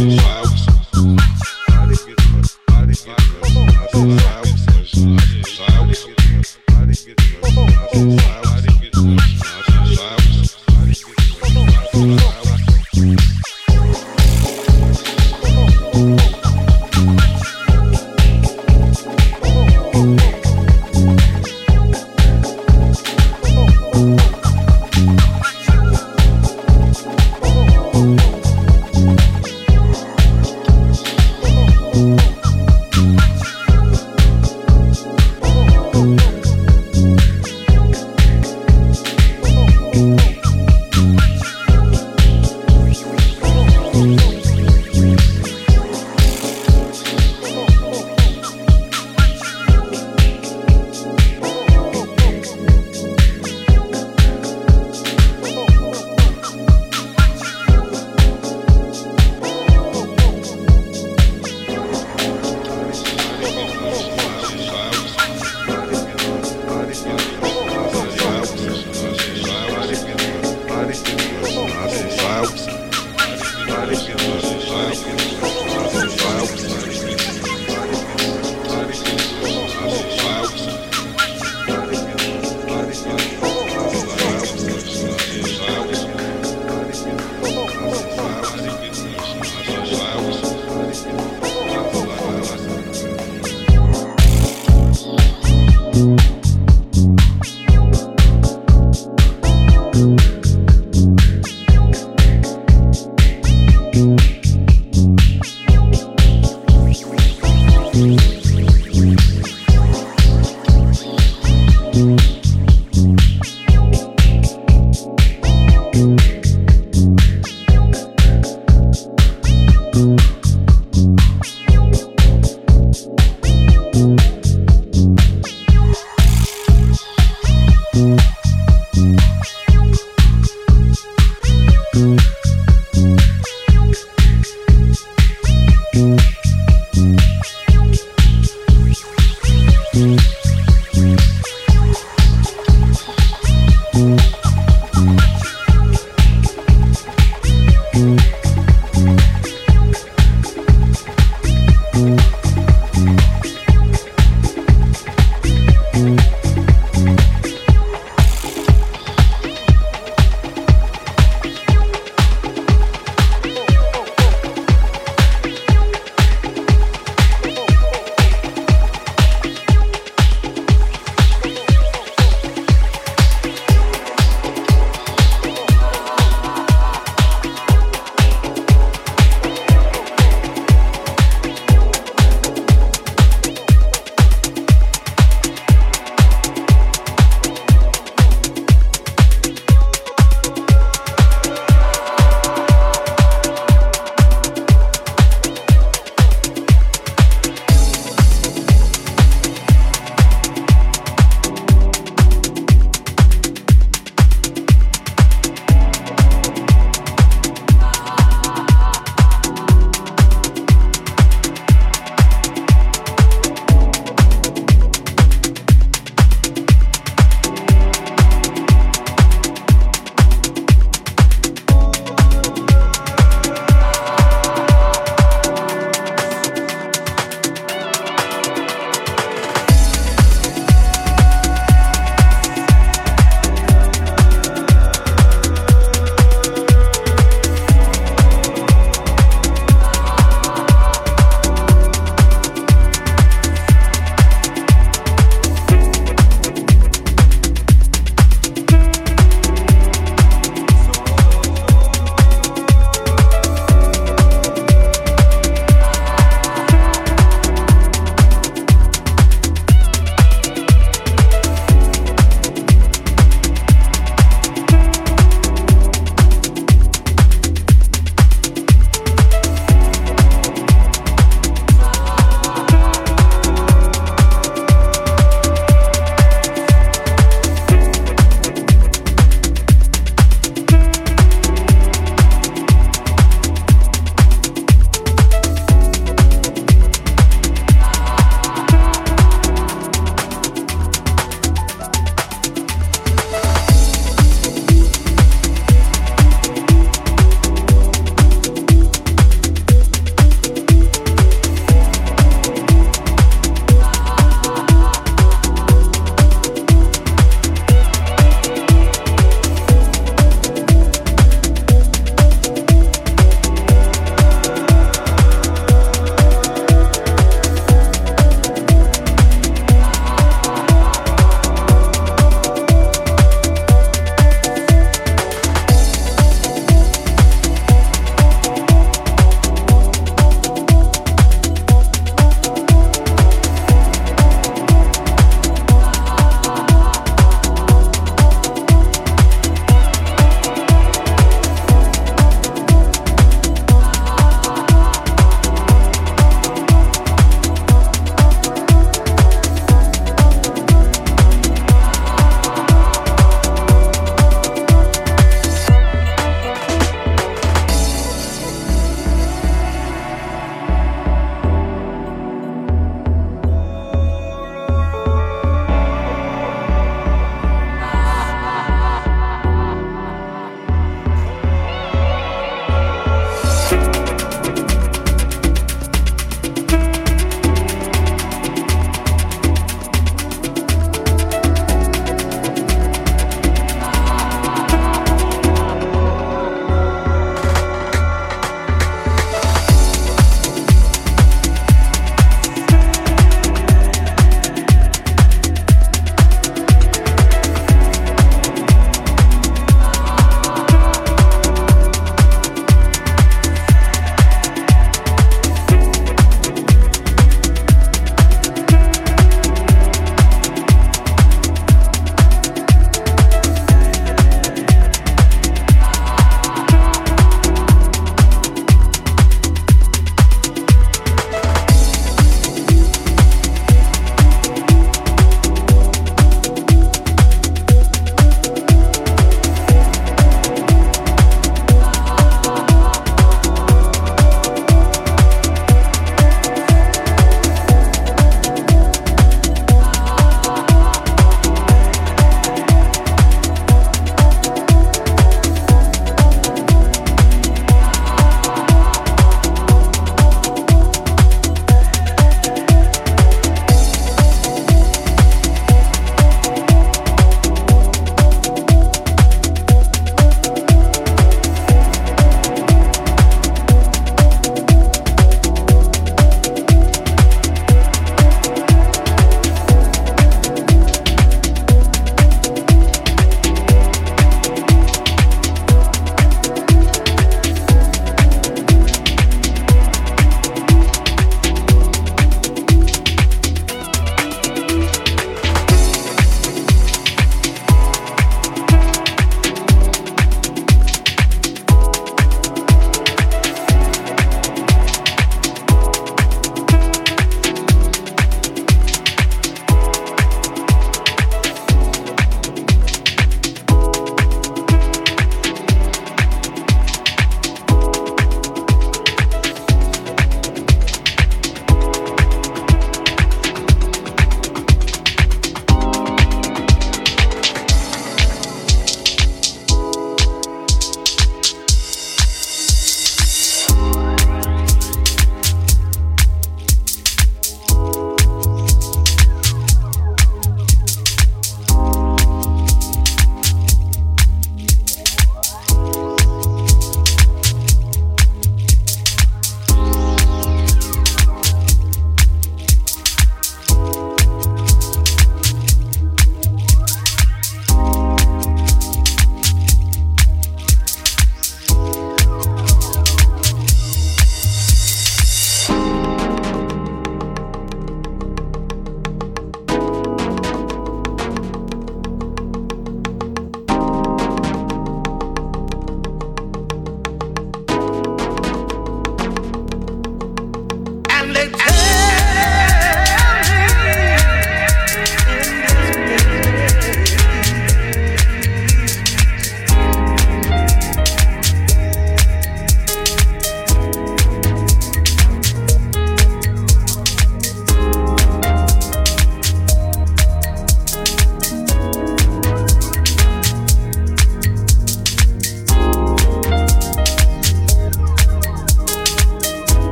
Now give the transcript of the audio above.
Show.